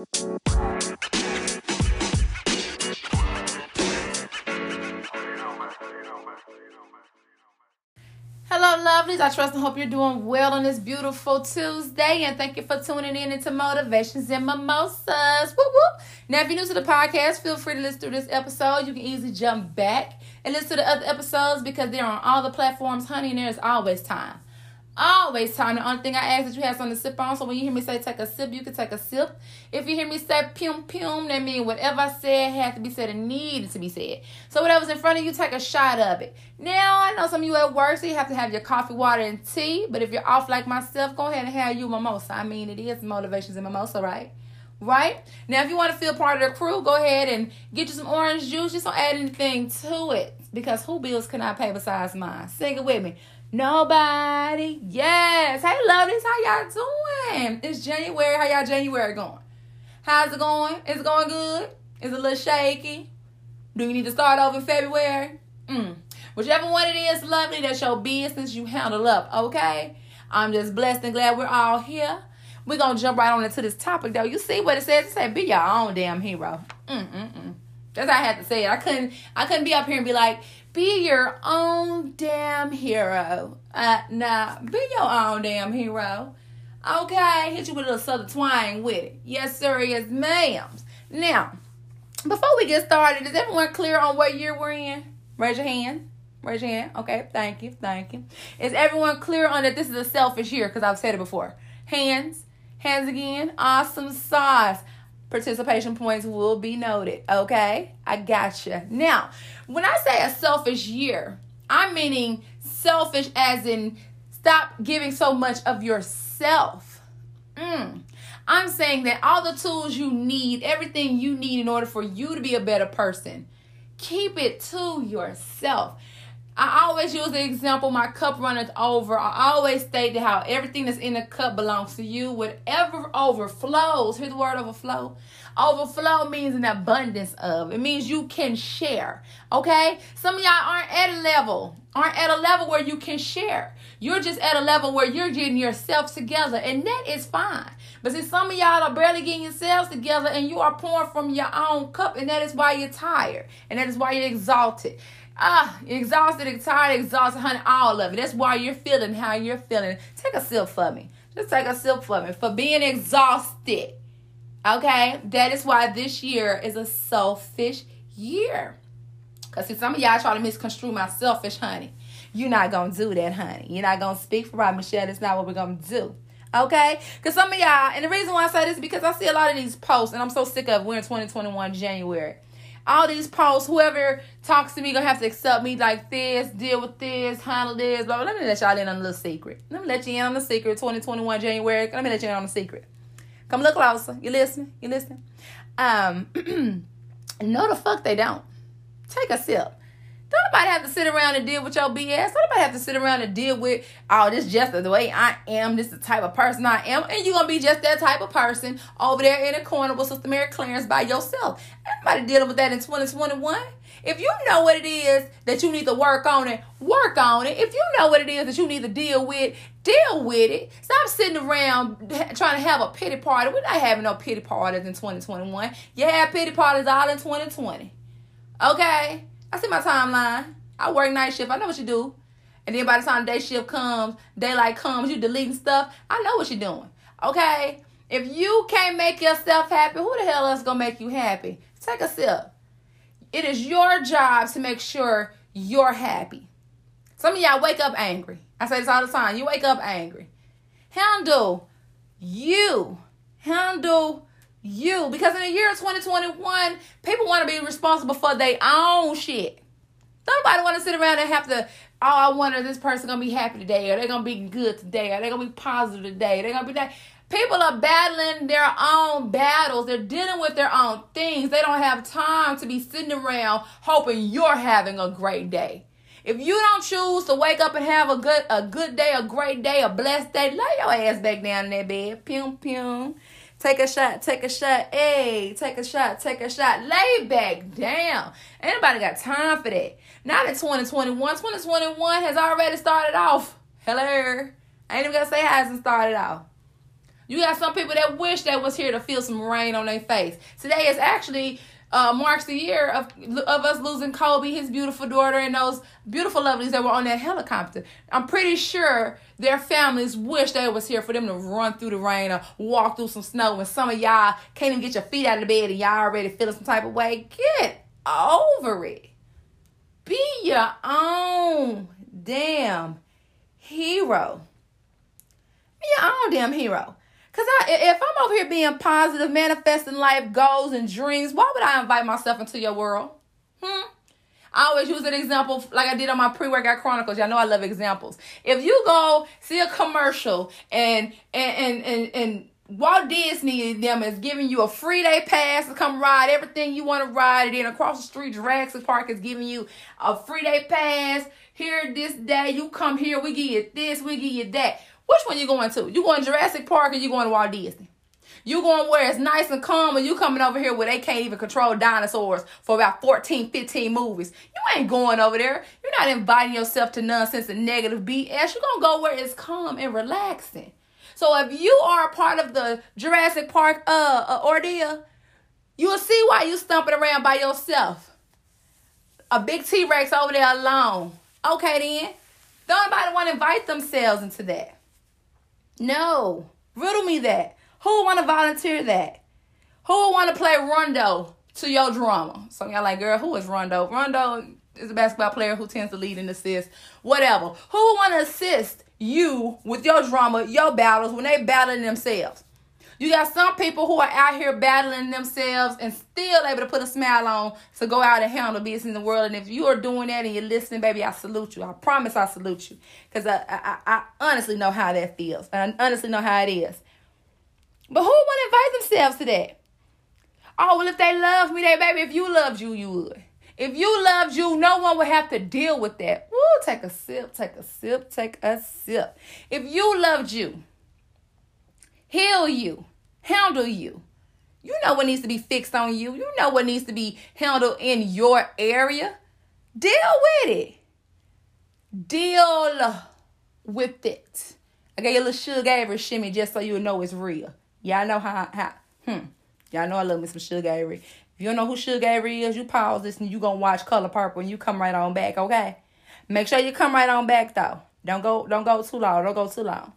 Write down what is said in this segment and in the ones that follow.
Hello, lovelies. I trust and hope you're doing well on this beautiful Tuesday. And thank you for tuning in into Motivations and Mimosas. Whoop, whoop. Now, if you're new to the podcast, feel free to listen to this episode. You can easily jump back and listen to the other episodes because they're on all the platforms, honey, and there's always time. Always time. The only thing I ask is you have something to sip on. So when you hear me say take a sip, you can take a sip. If you hear me say pum pum, that means whatever I said had to be said and needed to be said. So whatever's in front of you, take a shot of it. Now I know some of you at work, so you have to have your coffee, water, and tea. But if you're off like myself, go ahead and have you mimosa. I mean, it is motivations and mimosa, right? Right? Now, if you want to feel part of the crew, go ahead and get you some orange juice. Just don't add anything to it. Because who bills can I pay besides mine? Sing it with me. Nobody. Yes. Hey, lovelies, how y'all doing? It's January. How y'all January going? How's it going? Is it going good? Is it a little shaky? Do you need to start over in February? Mm. Whichever one it is, lovely, that's your business. You handle up, okay? I'm just blessed and glad we're all here. We're going to jump right on into this topic, though. You see what it says? It says, be your own damn hero. Mm-mm-mm. That's how I had to say it. I couldn't, I couldn't be up here and be like, be your own damn hero. Uh, nah, be your own damn hero. Okay, hit you with a little southern twang with it. Yes, sir, yes, ma'ams. Now, before we get started, is everyone clear on what year we're in? Raise your hand. Raise your hand. Okay, thank you, thank you. Is everyone clear on that this is a selfish year? Because I've said it before. Hands, hands again. Awesome sauce participation points will be noted. Okay, I gotcha. Now, when I say a selfish year, I'm meaning selfish as in stop giving so much of yourself. Mm. I'm saying that all the tools you need, everything you need in order for you to be a better person, keep it to yourself. I always use the example my cup runneth over. I always state that how everything that's in the cup belongs to you. Whatever overflows, hear the word overflow. Overflow means an abundance of. It means you can share. Okay? Some of y'all aren't at a level, aren't at a level where you can share. You're just at a level where you're getting yourself together, and that is fine. But see, some of y'all are barely getting yourselves together, and you are pouring from your own cup, and that is why you're tired, and that is why you're exalted. Ah, exhausted, tired, exhausted, honey, all of it. That's why you're feeling how you're feeling. Take a sip for me. Just take a sip for me. For being exhausted. Okay? That is why this year is a selfish year. Because see, some of y'all try to misconstrue my selfish, honey. You're not going to do that, honey. You're not going to speak for Robin Michelle. That's not what we're going to do. Okay? Because some of y'all, and the reason why I say this is because I see a lot of these posts, and I'm so sick of we're in 2021 January all these posts, whoever talks to me gonna have to accept me like this, deal with this, handle this, blah, blah. Let me let y'all in on a little secret. Let me let you in on the secret. 2021 January. Let me let you in on the secret. Come look closer. You listening? You listening? Um, no, the fuck they don't. Take a sip. Don't nobody have to sit around and deal with your BS. Don't nobody have to sit around and deal with, oh, this just the way I am. This is the type of person I am. And you're going to be just that type of person over there in the corner with Sister Mary Clarence by yourself. Everybody dealing with that in 2021. If you know what it is that you need to work on it, work on it. If you know what it is that you need to deal with, deal with it. Stop sitting around trying to have a pity party. We're not having no pity parties in 2021. You have pity parties all in 2020. Okay? I see my timeline. I work night shift. I know what you do. And then by the time day shift comes, daylight comes, you deleting stuff. I know what you're doing. Okay? If you can't make yourself happy, who the hell else is gonna make you happy? Take a sip. It is your job to make sure you're happy. Some of y'all wake up angry. I say this all the time. You wake up angry. Handle you. Handle you. Because in the year of 2021 people want to be responsible for their own shit. Nobody want to sit around and have to oh i wonder if this person gonna be happy today or they're gonna be good today or they're gonna be positive today they're gonna be that. People are battling their own battles. They're dealing with their own things. They don't have time to be sitting around hoping you're having a great day. If you don't choose to wake up and have a good a good day a great day a blessed day lay your ass back down in that bed. Pum pum Take a shot, take a shot, hey, take a shot, take a shot. Lay back down. Anybody got time for that? Not in 2021. 2021 has already started off. Hello. I ain't even gonna say hasn't started off. You got some people that wish they was here to feel some rain on their face. Today is actually uh, marks the year of of us losing Kobe, his beautiful daughter, and those beautiful lovelies that were on that helicopter. I'm pretty sure their families wish they was here for them to run through the rain or walk through some snow. And some of y'all can't even get your feet out of bed and y'all already feeling some type of way. Get over it. Be your own damn hero. Be your own damn hero. Cause I, if I'm over here being positive, manifesting life goals and dreams, why would I invite myself into your world? Hmm. I always use an example like I did on my pre-workout chronicles. Y'all know I love examples. If you go see a commercial and and and and, and Walt Disney them is giving you a free day pass to come ride everything you want to ride, and then across the street, Jurassic Park is giving you a free day pass. Here this day, you come here, we give you this, we give you that. Which one you going to? You going to Jurassic Park or you going to Walt Disney? You going where it's nice and calm and you coming over here where they can't even control dinosaurs for about 14, 15 movies. You ain't going over there. You're not inviting yourself to nonsense and negative BS. You're going to go where it's calm and relaxing. So if you are a part of the Jurassic Park uh, uh ordeal, you will see why you stumping around by yourself. A big T-Rex over there alone. Okay then. Don't nobody want to invite themselves into that. No. Riddle me that. Who would want to volunteer that? Who would want to play Rondo to your drama? Some y'all like, girl, who is Rondo? Rondo is a basketball player who tends to lead and assist. Whatever. Who would want to assist you with your drama, your battles when they battling themselves? You got some people who are out here battling themselves and still able to put a smile on to go out and handle business in the world. And if you are doing that and you're listening, baby, I salute you. I promise I salute you. Because I, I, I honestly know how that feels. I honestly know how it is. But who would want to invite themselves to that? Oh, well, if they love me, they baby, if you loved you, you would. If you loved you, no one would have to deal with that. Woo, take a sip, take a sip, take a sip. If you loved you, heal you, handle you. You know what needs to be fixed on you. You know what needs to be handled in your area. Deal with it. Deal with it. I gave you a little sugar Avery shimmy just so you know it's real. Y'all know how, how, hmm. Y'all know I love me some Sugar Avery. If you don't know who Sugar Avery is, you pause this and you gonna watch Color Purple and you come right on back, okay? Make sure you come right on back though. Don't go, don't go too long. Don't go too long.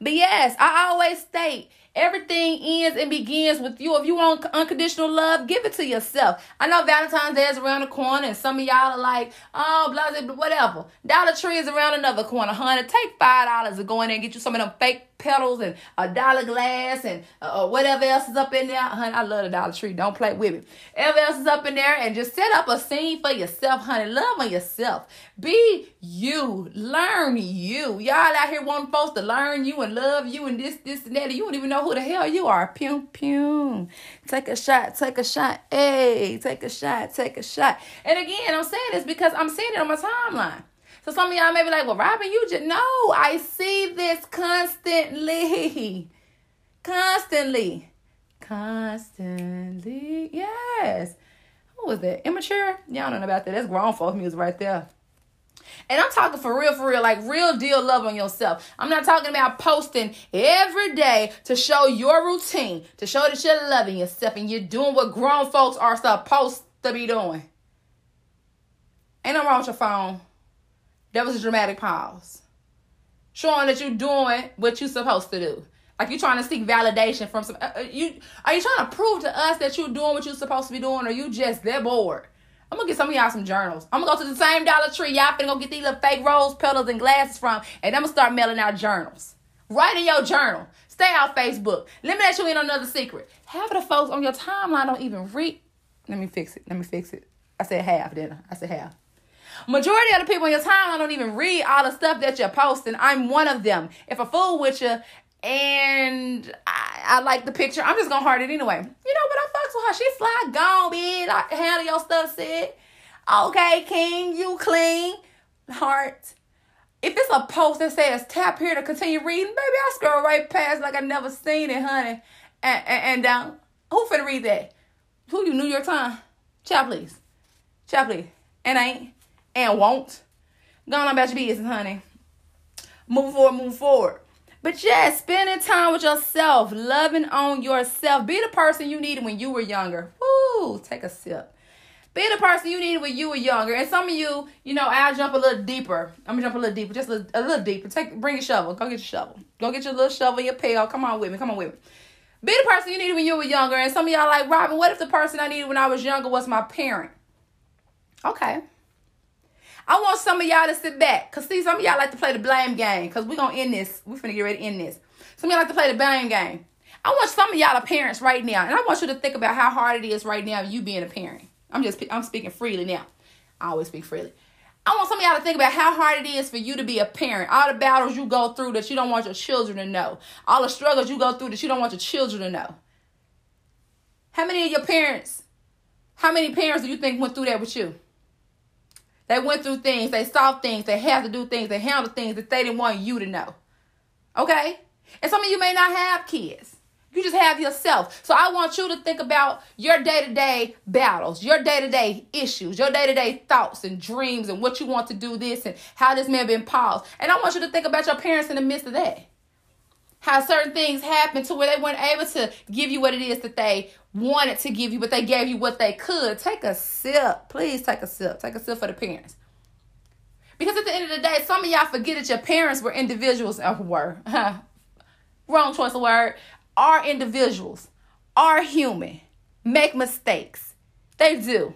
But yes, I always state everything ends and begins with you. If you want unconditional love, give it to yourself. I know Valentine's Day is around the corner, and some of y'all are like, oh, blah, blah, blah whatever. Dollar Tree is around another corner, honey. Take five dollars and go in there and get you some of them fake petals and a dollar glass and uh, whatever else is up in there. Honey, I love the Dollar Tree. Don't play with it. Whatever else is up in there and just set up a scene for yourself, honey. Love on yourself. Be you. Learn you. Y'all out here wanting folks to learn you and love you and this, this, and that. You don't even know who the hell you are. Pew, pew. Take a shot. Take a shot. Hey, take a shot. Take a shot. And again, I'm saying this because I'm seeing it on my timeline. So some of y'all may be like, well, Robin, you just no, I see this constantly. Constantly. Constantly. Yes. What was that? Immature? Y'all don't know about that. That's grown folks music right there. And I'm talking for real, for real, like real deal love on yourself. I'm not talking about posting every day to show your routine, to show that you're loving yourself and you're doing what grown folks are supposed to be doing. Ain't no wrong with your phone. That was a dramatic pause. Showing that you're doing what you're supposed to do. Like you're trying to seek validation from some. Uh, uh, you are you trying to prove to us that you're doing what you're supposed to be doing, or you just that bored? I'm gonna get some of y'all some journals. I'm gonna go to the same Dollar Tree y'all finna go get these little fake rose petals and glasses from, and I'm gonna start mailing out journals. Write in your journal. Stay out Facebook. Let me let you in on another secret. Half of the folks on your timeline don't even read. Let me fix it. Let me fix it. I said half, didn't I? I said half. Majority of the people on your timeline don't even read all the stuff that you're posting. I'm one of them. If I fool with you and I, I like the picture, I'm just gonna heart it anyway. You know, with her. She fly gone, bitch. Like handle your stuff, said. Okay, King, you clean. Heart. If it's a post that says tap here to continue reading, baby, I scroll right past like I never seen it, honey. And and, and down. Who finna read that? Who you New York Times? Chat please. Chat please. And ain't and won't. Go on about your business, honey. Move forward, move forward. But yeah, spending time with yourself, loving on yourself. Be the person you needed when you were younger. Woo! Take a sip. Be the person you needed when you were younger. And some of you, you know, I'll jump a little deeper. I'm gonna jump a little deeper, just a little, a little deeper. Take, bring your shovel. Go get your shovel. Go get your little shovel, your pail. Come on with me. Come on with me. Be the person you needed when you were younger. And some of y'all like, Robin, what if the person I needed when I was younger was my parent? Okay. I want some of y'all to sit back. Cause see, some of y'all like to play the blame game. Cause we're gonna end this. We're finna get ready to end this. Some of y'all like to play the blame game. I want some of y'all parents right now. And I want you to think about how hard it is right now you being a parent. I'm just I'm speaking freely now. I always speak freely. I want some of y'all to think about how hard it is for you to be a parent. All the battles you go through that you don't want your children to know. All the struggles you go through that you don't want your children to know. How many of your parents, how many parents do you think went through that with you? They went through things, they saw things, they had to do things, they handled things that they didn't want you to know. Okay? And some of you may not have kids. You just have yourself. So I want you to think about your day to day battles, your day to day issues, your day to day thoughts and dreams, and what you want to do this and how this may have been paused. And I want you to think about your parents in the midst of that. How certain things happened to where they weren't able to give you what it is that they wanted to give you, but they gave you what they could. Take a sip. Please take a sip. Take a sip for the parents. Because at the end of the day, some of y'all forget that your parents were individuals or were. Wrong choice of word are individuals, are human, make mistakes. They do.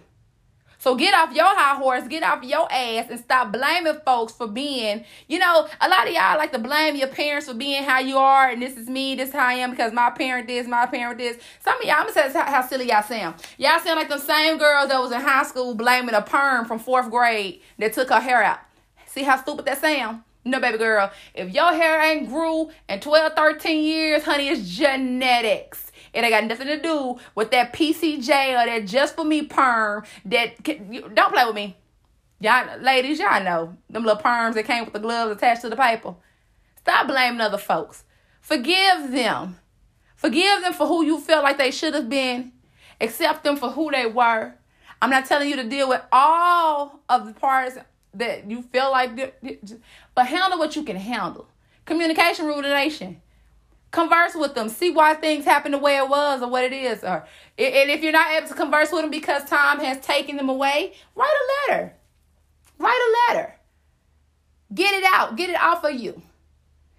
So get off your high horse, get off your ass, and stop blaming folks for being, you know, a lot of y'all like to blame your parents for being how you are, and this is me, this is how I am because my parent this, my parent this. Some of y'all, I'm gonna say how, how silly y'all sound. Y'all sound like the same girls that was in high school blaming a perm from fourth grade that took her hair out. See how stupid that sound? No, baby girl, if your hair ain't grew in 12, 13 years, honey, it's genetics. It ain't got nothing to do with that PCJ or that just for me perm. That don't play with me, y'all ladies. Y'all know them little perms that came with the gloves attached to the paper. Stop blaming other folks. Forgive them. Forgive them for who you felt like they should have been. Accept them for who they were. I'm not telling you to deal with all of the parts that you feel like, but handle what you can handle. Communication rule the nation. Converse with them. See why things happen the way it was or what it is. Or and if you're not able to converse with them because time has taken them away, write a letter. Write a letter. Get it out. Get it off of you.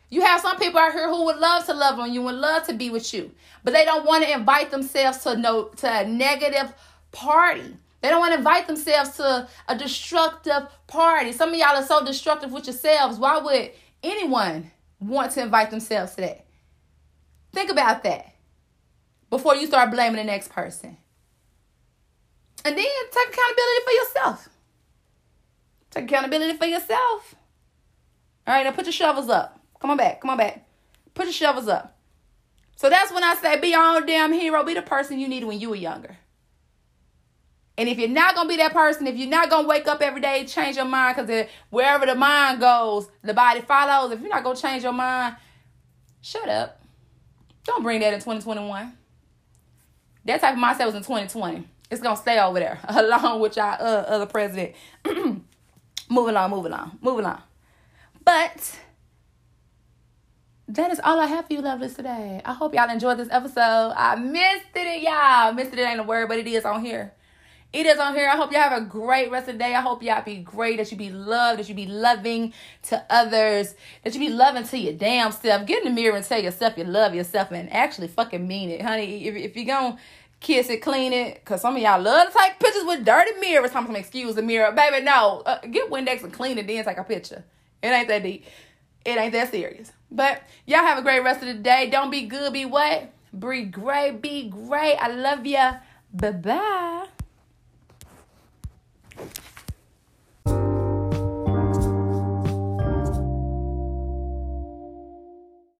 You have some people out here who would love to love on you, would love to be with you, but they don't want to invite themselves to no to a negative party. They don't want to invite themselves to a destructive party. Some of y'all are so destructive with yourselves. Why would anyone want to invite themselves to that? Think about that before you start blaming the next person. And then take accountability for yourself. Take accountability for yourself. All right, now put your shovels up. Come on back. Come on back. Put your shovels up. So that's when I say be your own damn hero. Be the person you needed when you were younger. And if you're not gonna be that person, if you're not gonna wake up every day, change your mind, because wherever the mind goes, the body follows. If you're not gonna change your mind, shut up. Don't bring that in 2021. That type of mindset was in 2020. It's gonna stay over there, along with y'all uh, other president. moving on, moving on, moving on. But that is all I have for you, lovelies, today. I hope y'all enjoyed this episode. I missed it, y'all. Missed it ain't a word, but it is on here. It is on here. I hope y'all have a great rest of the day. I hope y'all be great, that you be loved, that you be loving to others, that you be loving to your damn self. Get in the mirror and tell yourself you love yourself and actually fucking mean it, honey. If, if you're going kiss it, clean it, because some of y'all love to take pictures with dirty mirrors. I'm to excuse the mirror. Baby, no. Uh, get Windex and clean it, then take a picture. It ain't that deep. It ain't that serious. But y'all have a great rest of the day. Don't be good, be what? Be great, be great. I love ya. Bye bye.